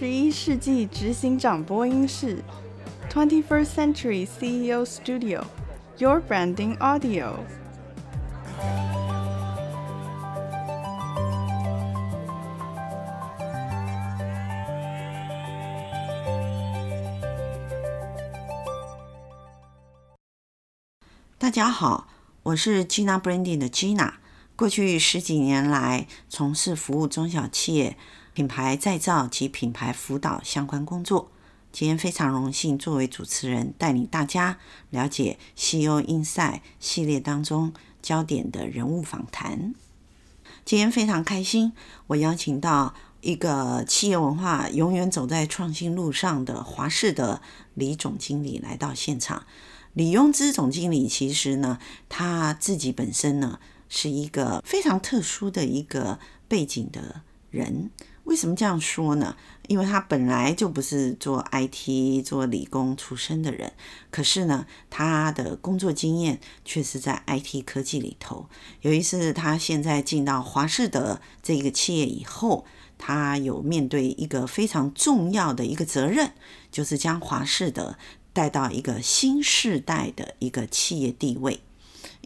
十一世纪执行长播音室，Twenty First Century CEO Studio，Your Branding Audio。大家好，我是 Gina Branding 的 Gina。过去十几年来，从事服务中小企业。品牌再造及品牌辅导相关工作，今天非常荣幸作为主持人，带领大家了解 CEO Inside 系列当中焦点的人物访谈。今天非常开心，我邀请到一个企业文化永远走在创新路上的华世德李总经理来到现场。李庸之总经理其实呢，他自己本身呢是一个非常特殊的一个背景的人。为什么这样说呢？因为他本来就不是做 IT、做理工出身的人，可是呢，他的工作经验却是在 IT 科技里头。有一次，他现在进到华世德这个企业以后，他有面对一个非常重要的一个责任，就是将华世德带到一个新世代的一个企业地位。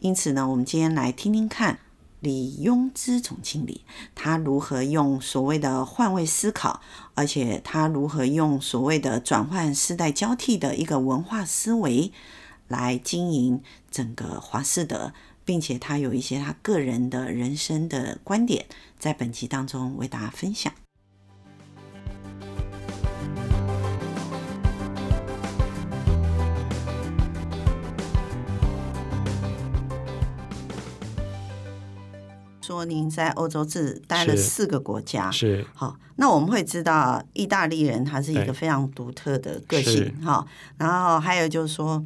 因此呢，我们今天来听听看。李庸之总经理，他如何用所谓的换位思考，而且他如何用所谓的转换世代交替的一个文化思维来经营整个华世德，并且他有一些他个人的人生的观点，在本集当中为大家分享。说您在欧洲只待了四个国家，是。好，那我们会知道意大利人他是一个非常独特的个性哈，然后还有就是说，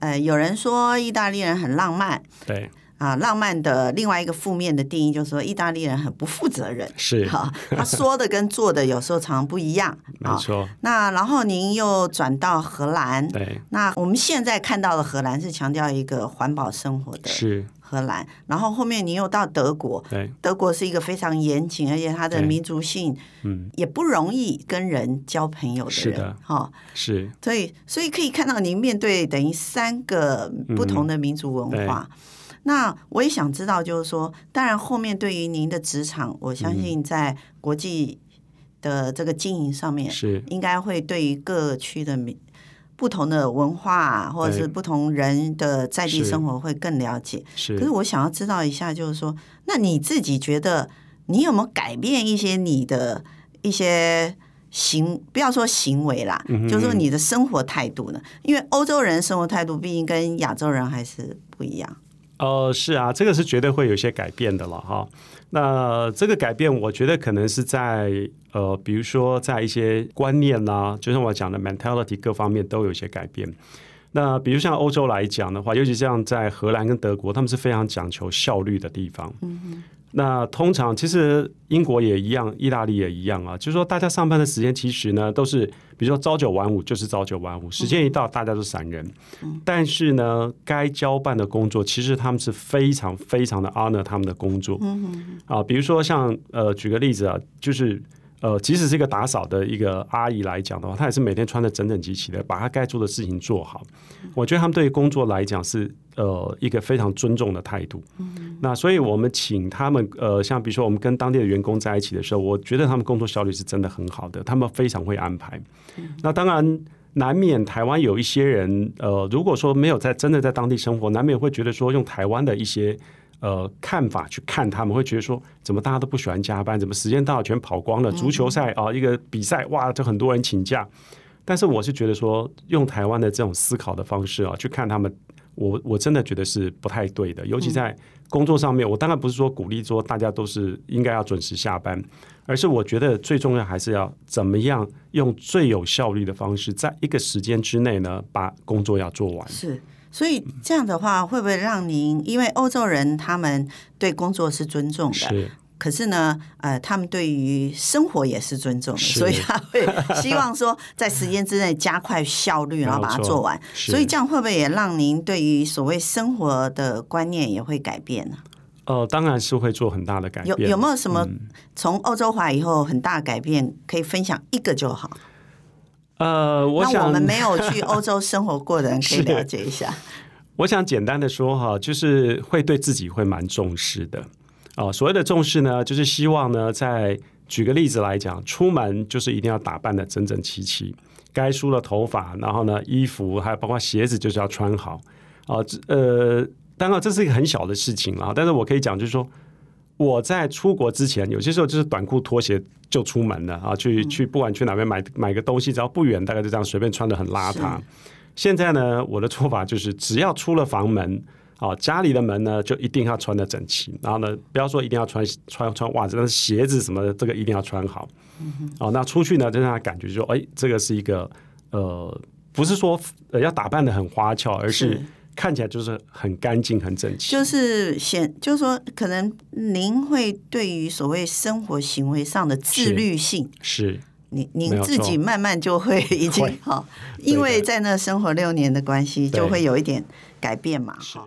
呃，有人说意大利人很浪漫，对啊，浪漫的另外一个负面的定义就是说意大利人很不负责任，是哈，他说的跟做的有时候常常不一样，没错。那然后您又转到荷兰，对，那我们现在看到的荷兰是强调一个环保生活的，是。荷兰，然后后面你又到德国，对，德国是一个非常严谨，而且它的民族性，嗯，也不容易跟人交朋友的人，是的，哈，是，所以所以可以看到您面对等于三个不同的民族文化。嗯、那我也想知道，就是说，当然后面对于您的职场，我相信在国际的这个经营上面，是应该会对于各区的民。不同的文化，或者是不同人的在地生活会更了解。是，可是我想要知道一下，就是说，那你自己觉得你有没有改变一些你的一些行，不要说行为啦，嗯、就是说你的生活态度呢？因为欧洲人生活态度毕竟跟亚洲人还是不一样。呃，是啊，这个是绝对会有一些改变的了哈。那这个改变，我觉得可能是在呃，比如说在一些观念啊，就像我讲的 mentality 各方面都有一些改变。那比如像欧洲来讲的话，尤其像在荷兰跟德国，他们是非常讲求效率的地方。嗯哼。那通常其实英国也一样，意大利也一样啊，就是说大家上班的时间其实呢都是，比如说朝九晚五就是朝九晚五，时间一到大家都散人。但是呢，该交办的工作其实他们是非常非常的 honor 他们的工作。啊，比如说像呃，举个例子啊，就是。呃，即使是一个打扫的一个阿姨来讲的话，她也是每天穿的整整齐齐的，把她该做的事情做好。我觉得他们对于工作来讲是呃一个非常尊重的态度。那所以我们请他们呃，像比如说我们跟当地的员工在一起的时候，我觉得他们工作效率是真的很好的，他们非常会安排。那当然难免台湾有一些人呃，如果说没有在真的在当地生活，难免会觉得说用台湾的一些。呃，看法去看，他们会觉得说，怎么大家都不喜欢加班？怎么时间到了全跑光了？足球赛啊、呃，一个比赛，哇，就很多人请假。但是我是觉得说，用台湾的这种思考的方式啊，去看他们，我我真的觉得是不太对的。尤其在工作上面，我当然不是说鼓励说大家都是应该要准时下班，而是我觉得最重要还是要怎么样用最有效率的方式，在一个时间之内呢，把工作要做完。是。所以这样的话，会不会让您？因为欧洲人他们对工作是尊重的，是。可是呢，呃，他们对于生活也是尊重的，所以他会希望说在时间之内加快效率，然后把它做完。所以这样会不会也让您对于所谓生活的观念也会改变呢？呃，当然是会做很大的改变。有有没有什么从欧洲回来以后很大的改变可以分享一个就好？呃，我想那我们没有去欧洲生活过的人可以 了解一下。我想简单的说哈，就是会对自己会蛮重视的啊。所谓的重视呢，就是希望呢，在举个例子来讲，出门就是一定要打扮的整整齐齐，该梳的头发，然后呢，衣服还有包括鞋子就是要穿好啊。呃，当然这是一个很小的事情啊，但是我可以讲就是说。我在出国之前，有些时候就是短裤拖鞋就出门了啊，去去不管去哪边买买个东西，只要不远，大概就这样随便穿的很邋遢。现在呢，我的做法就是，只要出了房门啊，家里的门呢就一定要穿的整齐，然后呢，不要说一定要穿穿穿袜子，但是鞋子什么的，这个一定要穿好。嗯、啊，那出去呢，就让他感觉说，哎，这个是一个呃，不是说呃要打扮的很花俏，而是。看起来就是很干净、很整齐，就是显，就是说，可能您会对于所谓生活行为上的自律性，是，是。您您自己慢慢就会已经好，因为在那生活六年的关系，就会有一点改变嘛，哈。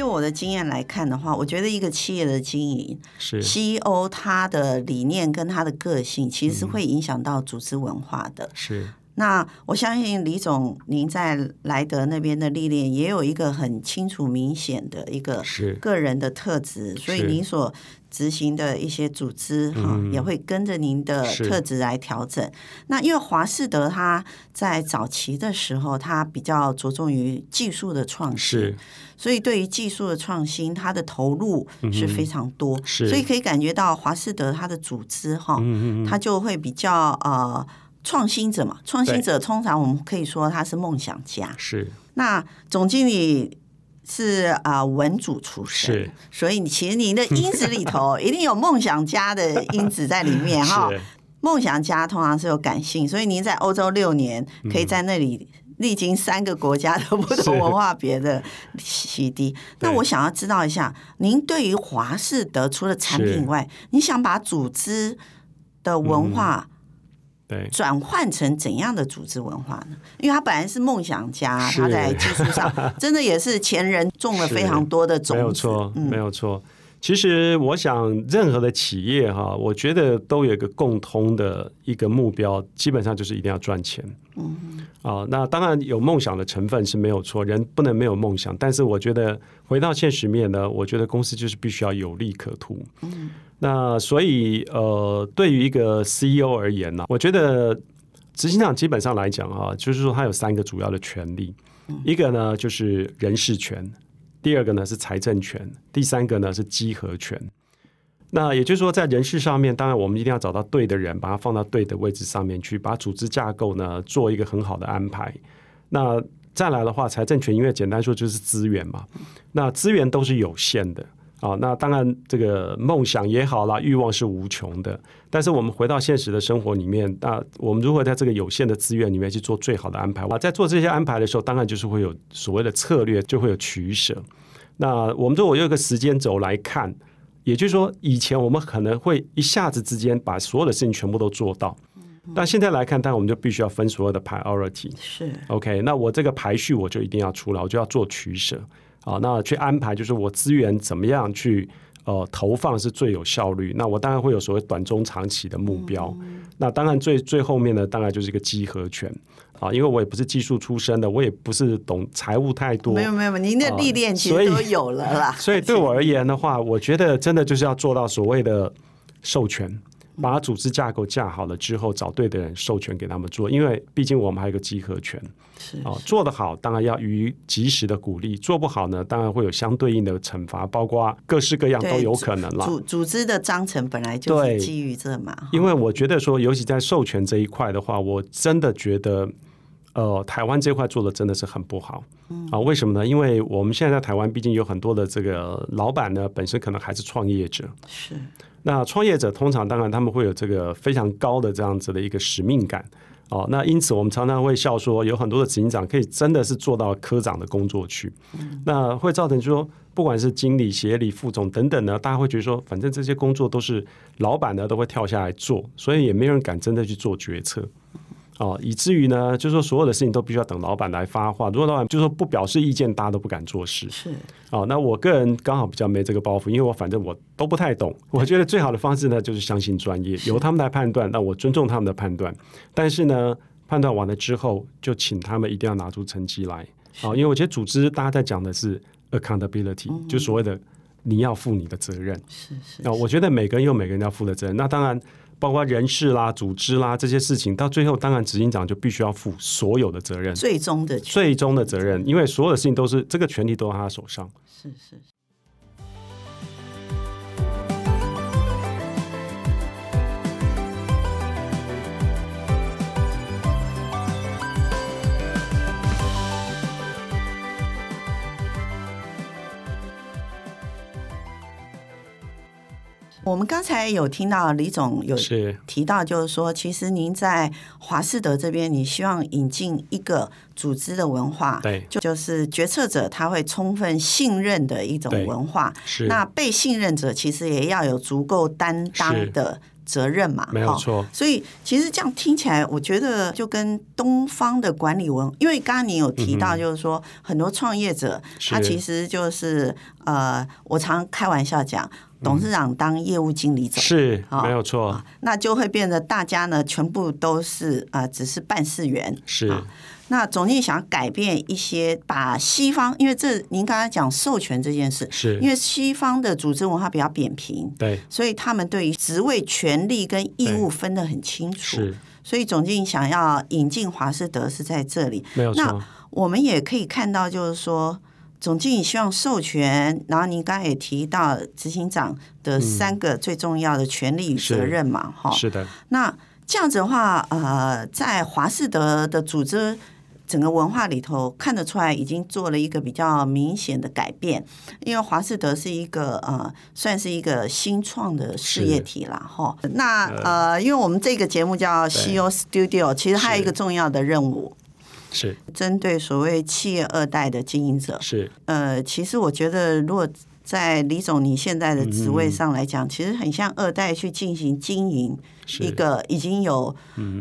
就我的经验来看的话，我觉得一个企业的经营是 CEO 他的理念跟他的个性，其实是会影响到组织文化的。是。那我相信李总，您在莱德那边的历练，也有一个很清楚明显的一个个人的特质，所以您所执行的一些组织哈，也会跟着您的特质来调整。那因为华士德他在早期的时候，他比较着重于技术的创新，所以对于技术的创新，他的投入是非常多，所以可以感觉到华士德他的组织哈，他就会比较呃。创新者嘛，创新者通常我们可以说他是梦想家。是。那总经理是啊、呃、文主出身，是。所以你其实您的因子里头 一定有梦想家的因子在里面哈。梦想家通常是有感性，所以您在欧洲六年，可以在那里历经三个国家的不同文化别的洗涤。那我想要知道一下，您对于华士德除了产品以外，你想把组织的文化、嗯？对，转换成怎样的组织文化呢？因为他本来是梦想家，他在技术上真的也是前人种了非常多的种子。没有错，没有错。其实我想，任何的企业哈，我觉得都有一个共通的一个目标，基本上就是一定要赚钱。嗯，啊，那当然有梦想的成分是没有错，人不能没有梦想。但是我觉得回到现实面呢，我觉得公司就是必须要有利可图。嗯。那所以，呃，对于一个 CEO 而言呢，我觉得执行长基本上来讲啊，就是说他有三个主要的权利，一个呢就是人事权，第二个呢是财政权，第三个呢是集合权。那也就是说，在人事上面，当然我们一定要找到对的人，把他放到对的位置上面去，把组织架构呢做一个很好的安排。那再来的话，财政权，因为简单说就是资源嘛，那资源都是有限的。啊，那当然，这个梦想也好啦，欲望是无穷的。但是我们回到现实的生活里面，那我们如何在这个有限的资源里面去做最好的安排？啊，在做这些安排的时候，当然就是会有所谓的策略，就会有取舍。那我们说，我用一个时间轴来看，也就是说，以前我们可能会一下子之间把所有的事情全部都做到，但现在来看，当然我们就必须要分所有的 priority。是 OK，那我这个排序我就一定要出来，我就要做取舍。啊，那去安排就是我资源怎么样去呃投放是最有效率。那我当然会有所谓短中长期的目标。嗯、那当然最最后面呢，当然就是一个集合权啊，因为我也不是技术出身的，我也不是懂财务太多。没有没有，您的历练其实都有了啦。所以，所以对我而言的话，我觉得真的就是要做到所谓的授权。把组织架构架好了之后，找对的人授权给他们做，因为毕竟我们还有个集合权。是哦，做得好当然要予以及时的鼓励，做不好呢，当然会有相对应的惩罚，包括各式各样都有可能了。组组织的章程本来就是基于这嘛。因为我觉得说，尤其在授权这一块的话，我真的觉得，呃，台湾这块做的真的是很不好。嗯啊，为什么呢？因为我们现在在台湾，毕竟有很多的这个老板呢，本身可能还是创业者。是。那创业者通常当然他们会有这个非常高的这样子的一个使命感。哦，那因此我们常常会笑说，有很多的执行长可以真的是做到科长的工作去，嗯、那会造成说，不管是经理、协理、副总等等呢，大家会觉得说，反正这些工作都是老板呢都会跳下来做，所以也没有人敢真的去做决策。哦，以至于呢，就是说所有的事情都必须要等老板来发话。如果老板就是说不表示意见，大家都不敢做事。是。哦，那我个人刚好比较没这个包袱，因为我反正我都不太懂。我觉得最好的方式呢，就是相信专业，由他们来判断。那我尊重他们的判断，但是呢，判断完了之后，就请他们一定要拿出成绩来。哦，因为我觉得组织大家在讲的是 accountability，嗯，就所谓的你要负你的责任。是是，是。那我觉得每个人有每个人要负的责任。那当然。包括人事啦、组织啦这些事情，到最后当然执行长就必须要负所有的责任，最终的最终的责任，因为所有的事情都是这个权利都在他手上。是是。我们刚才有听到李总有提到，就是说，其实您在华士德这边，你希望引进一个组织的文化，对，就就是决策者他会充分信任的一种文化。是，那被信任者其实也要有足够担当的责任嘛，没有错。所以其实这样听起来，我觉得就跟东方的管理文，因为刚刚你有提到，就是说很多创业者他其实就是呃，我常开玩笑讲。董事长当业务经理走是、哦、没有错，那就会变得大家呢全部都是啊、呃，只是办事员是、哦。那总经理想改变一些，把西方，因为这您刚才讲授权这件事，是因为西方的组织文化比较扁平，对，所以他们对于职位、权利跟义务分得很清楚。是，所以总经理想要引进华士德是在这里，没有错。那我们也可以看到，就是说。总经理希望授权，然后您刚才也提到执行长的三个最重要的权利与责任嘛，哈、嗯，是的。那这样子的话，呃，在华士德的组织整个文化里头看得出来，已经做了一个比较明显的改变。因为华士德是一个呃，算是一个新创的事业体啦。哈。那呃，因为我们这个节目叫 CEO Studio，其实还有一个重要的任务。是针对所谓企业二代的经营者，是呃，其实我觉得，如果在李总你现在的职位上来讲，嗯、其实很像二代去进行经营一个已经有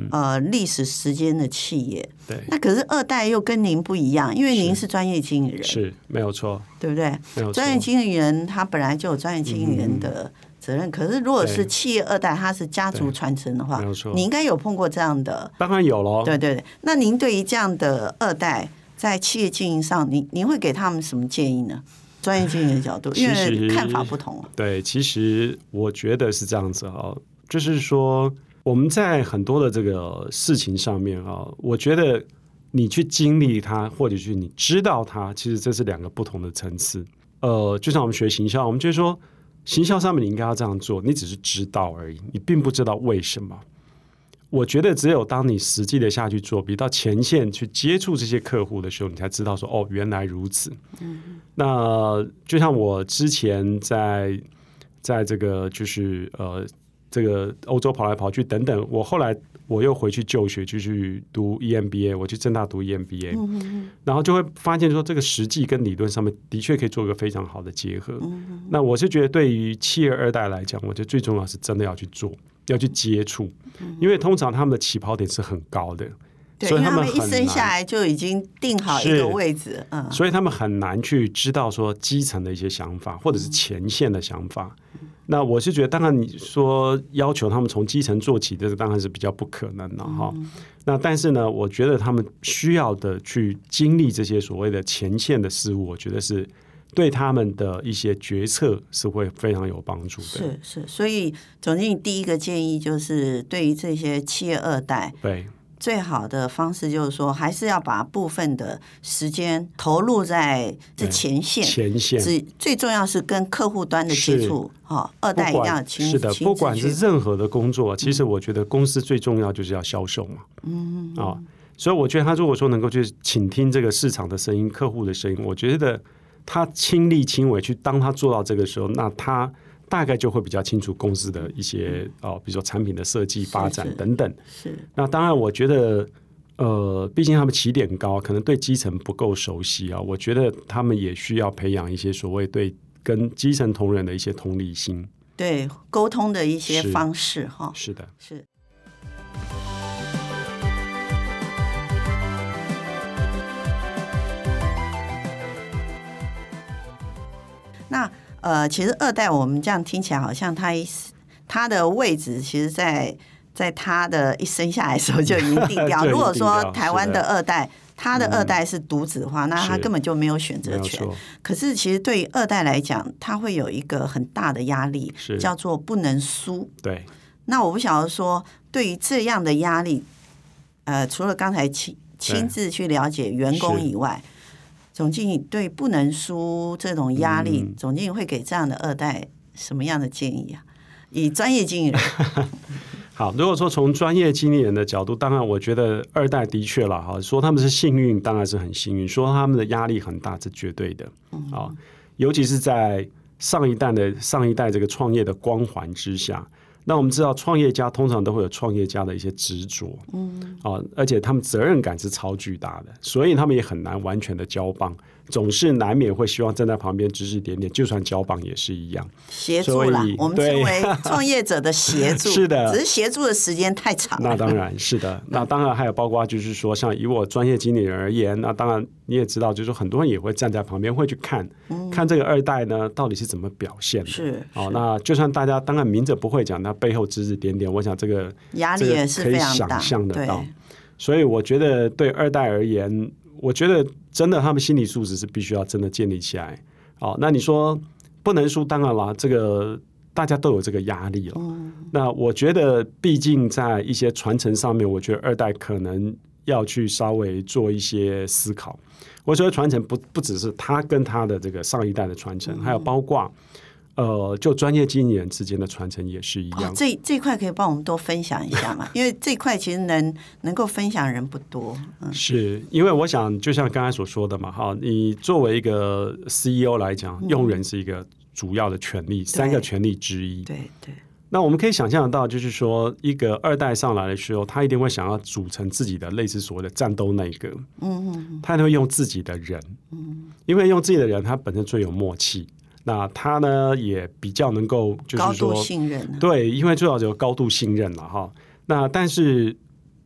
呃历史时间的企业。对，那可是二代又跟您不一样，因为您是专业经理人，是没有错，对不对？专业经理人他本来就有专业经理人的。嗯责任，可是如果是企业二代，他是家族传承的话，没有错你应该有碰过这样的，当然有喽。对对对，那您对于这样的二代在企业经营上，您您会给他们什么建议呢？专业经营的角度，因为看法不同。对，其实我觉得是这样子啊，就是说我们在很多的这个事情上面啊，我觉得你去经历它，或者是你知道它，其实这是两个不同的层次。呃，就像我们学行销，我们就是说。行销上面你应该要这样做，你只是知道而已，你并不知道为什么。我觉得只有当你实际的下去做，比到前线去接触这些客户的时候，你才知道说哦，原来如此。嗯，那就像我之前在在这个就是呃这个欧洲跑来跑去等等，我后来。我又回去就学，就去读 EMBA，我去正大读 EMBA，嗯，然后就会发现说，这个实际跟理论上面的确可以做一个非常好的结合。嗯、那我是觉得，对于企业二代来讲，我觉得最重要是真的要去做，要去接触，嗯，因为通常他们的起跑点是很高的，所以他们，他们一生下来就已经定好一个位置，嗯，所以他们很难去知道说基层的一些想法，或者是前线的想法。嗯那我是觉得，当然你说要求他们从基层做起，这个当然是比较不可能的哈。嗯。那但是呢，我觉得他们需要的去经历这些所谓的前线的事物，我觉得是对他们的一些决策是会非常有帮助的。是是，所以总经理第一个建议就是，对于这些企业二代，对。最好的方式就是说，还是要把部分的时间投入在这前线。前线最最重要是跟客户端的接触。哈，二代一定要亲。是的，不管是任何的工作，其实我觉得公司最重要就是要销售嘛。嗯啊，所以我觉得他如果说能够去倾听这个市场的声音、客户的声音，我觉得他亲力亲为去当他做到这个时候，那他。大概就会比较清楚公司的一些哦，比如说产品的设计、发展等等。是，是。那当然，我觉得，呃，毕竟他们起点高，可能对基层不够熟悉啊。我觉得他们也需要培养一些所谓对跟基层同仁的一些同理心，对沟通的一些方式哈。是的，是。呃，其实二代我们这样听起来，好像他一他的位置，其实在在他的一生下来的时候就已经定 掉。如果说台湾的二代，他的二代是独子的话，那他根本就没有选择权。可是其实对于二代来讲，他会有一个很大的压力，叫做不能输。对。那我不晓得说，对于这样的压力，呃，除了刚才亲亲自去了解员工以外。总经理对不能输这种压力，嗯、总经理会给这样的二代什么样的建议啊？以专业经理人，好，如果说从专业经理人的角度，当然我觉得二代的确了哈，说他们是幸运，当然是很幸运；说他们的压力很大，是绝对的啊、嗯。尤其是在上一代的上一代这个创业的光环之下。那我们知道，创业家通常都会有创业家的一些执着，嗯，啊，而且他们责任感是超巨大的，所以他们也很难完全的交棒。总是难免会希望站在旁边指指点点，就算交棒也是一样协助啦。我们称为创业者的协助，是的，只是协助的时间太长。那当然是的，那当然还有包括就是说，像以我专业经理人而言，那当然你也知道，就是说很多人也会站在旁边会去看，嗯、看这个二代呢到底是怎么表现的。是哦，那就算大家当然明着不会讲，那背后指指点点，我想这个压力也是非常大，可以想象得到。所以我觉得对二代而言。我觉得真的，他们心理素质是必须要真的建立起来。哦，那你说不能输，当然了，这个大家都有这个压力了。嗯。那我觉得，毕竟在一些传承上面，我觉得二代可能要去稍微做一些思考。我说传承不不只是他跟他的这个上一代的传承，还有包括。呃，就专业经理人之间的传承也是一样。哦、这这块可以帮我们多分享一下嘛？因为这块其实能能够分享人不多。嗯，是因为我想，就像刚才所说的嘛，哈，你作为一个 CEO 来讲，用人是一个主要的权利，嗯、三个权利之一。对对。那我们可以想象得到，就是说，一个二代上来的时候，他一定会想要组成自己的类似所谓的战斗内阁。嗯嗯。他会用自己的人。嗯。因为用自己的人，他本身最有默契。那他呢，也比较能够，就是说，信任，对，因为最好有高度信任了哈。那但是，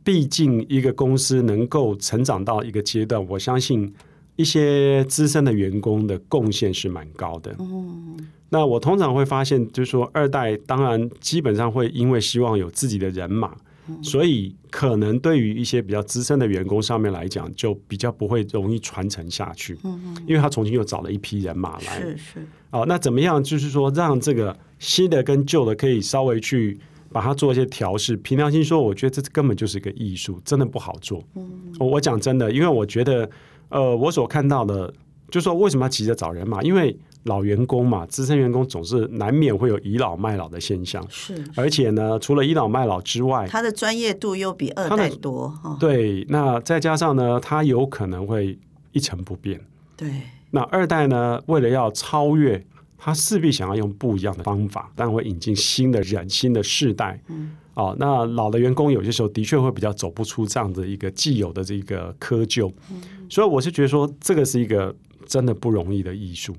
毕竟一个公司能够成长到一个阶段，我相信一些资深的员工的贡献是蛮高的。嗯，那我通常会发现，就是说，二代当然基本上会因为希望有自己的人马。所以，可能对于一些比较资深的员工上面来讲，就比较不会容易传承下去。嗯嗯，因为他重新又找了一批人马来。是是。哦，那怎么样？就是说，让这个新的跟旧的可以稍微去把它做一些调试。凭良心说，我觉得这根本就是一个艺术，真的不好做。嗯。我讲真的，因为我觉得，呃，我所看到的，就是说为什么要急着找人马？因为老员工嘛，资深员工总是难免会有倚老卖老的现象。是，而且呢，除了倚老卖老之外，他的专业度又比二代多。对，那再加上呢，他有可能会一成不变。对，那二代呢，为了要超越，他势必想要用不一样的方法，但会引进新的人、新的世代。嗯，哦，那老的员工有些时候的确会比较走不出这样的一个既有的这个窠臼。嗯，所以我是觉得说，这个是一个真的不容易的艺术。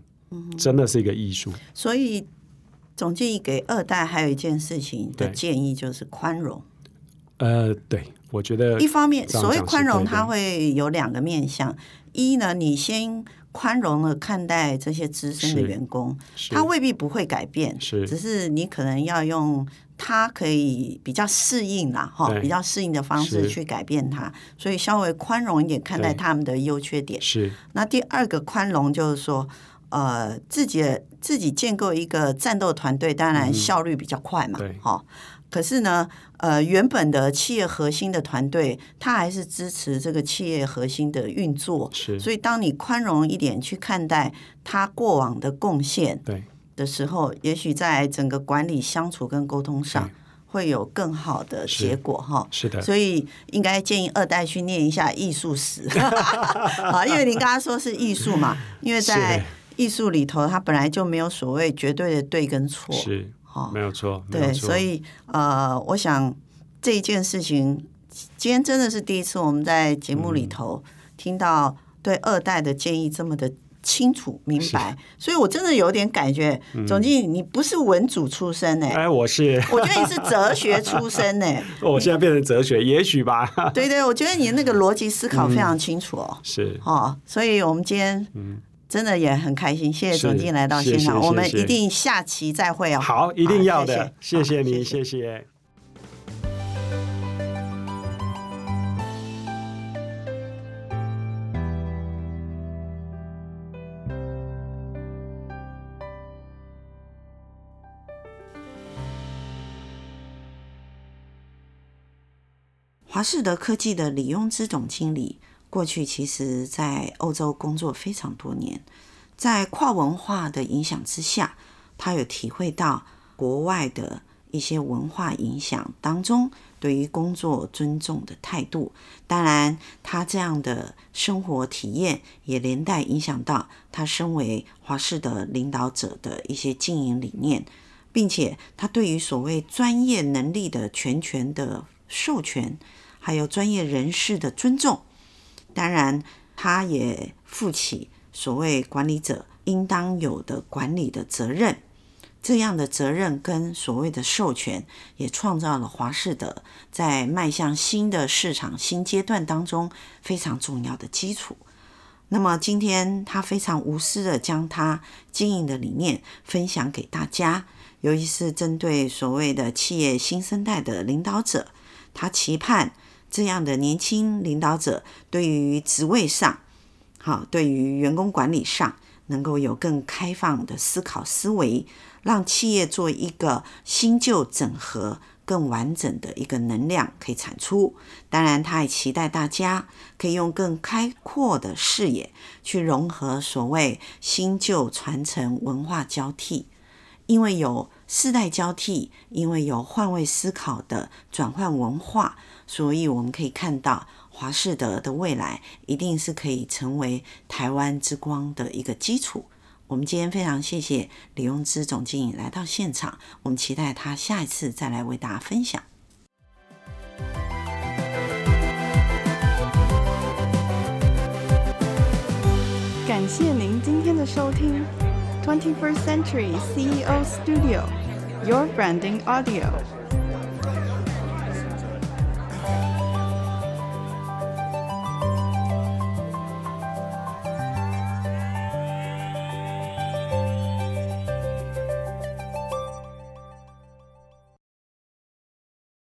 真的是一个艺术。所以，总经理给二代还有一件事情的建议就是宽容。呃，对，我觉得一方面，所谓宽容，它会有两个面向。一呢，你先宽容的看待这些资深的员工，他未必不会改变，是，只是你可能要用他可以比较适应啦，哈，比较适应的方式去改变他，所以稍微宽容一点看待他们的优缺点。是。那第二个宽容就是说。呃，自己自己建构一个战斗团队，当然效率比较快嘛。对，好。可是呢，呃，原本的企业核心的团队，他还是支持这个企业核心的运作。是。所以，当你宽容一点去看待他过往的贡献，对的时候，也许在整个管理、相处跟沟通上，会有更好的结果哈。是的。所以，应该建议二代去念一下艺术史，啊，因为您刚刚说是艺术嘛，因为在。艺术里头，它本来就没有所谓绝对的对跟错，是，哦，没有错，对，所以呃，我想这一件事情，今天真的是第一次我们在节目里头听到对二代的建议这么的。清楚明白，所以我真的有点感觉，嗯、总经理，你不是文组出身呢？哎，我是，我觉得你是哲学出身呢。我现在变成哲学，也许吧。对对，我觉得你那个逻辑思考非常清楚哦。嗯、是哦，所以我们今天真的也很开心，谢谢总经理来到现场，我们一定下期再会哦。好，一定要的，谢谢，你，谢谢。谢谢华士德科技的李庸之总经理，过去其实在欧洲工作非常多年，在跨文化的影响之下，他有体会到国外的一些文化影响当中对于工作尊重的态度。当然，他这样的生活体验也连带影响到他身为华氏的领导者的一些经营理念，并且他对于所谓专业能力的全权的授权。还有专业人士的尊重，当然，他也负起所谓管理者应当有的管理的责任。这样的责任跟所谓的授权，也创造了华士德在迈向新的市场新阶段当中非常重要的基础。那么今天他非常无私的将他经营的理念分享给大家，尤其是针对所谓的企业新生代的领导者，他期盼。这样的年轻领导者，对于职位上，好，对于员工管理上，能够有更开放的思考思维，让企业做一个新旧整合、更完整的一个能量可以产出。当然，他也期待大家可以用更开阔的视野去融合所谓新旧传承、文化交替，因为有世代交替，因为有换位思考的转换文化。所以我们可以看到，华士德的未来一定是可以成为台湾之光的一个基础。我们今天非常谢谢李雍之总经理来到现场，我们期待他下一次再来为大家分享。感谢您今天的收听，Twenty First Century CEO Studio，Your Branding Audio。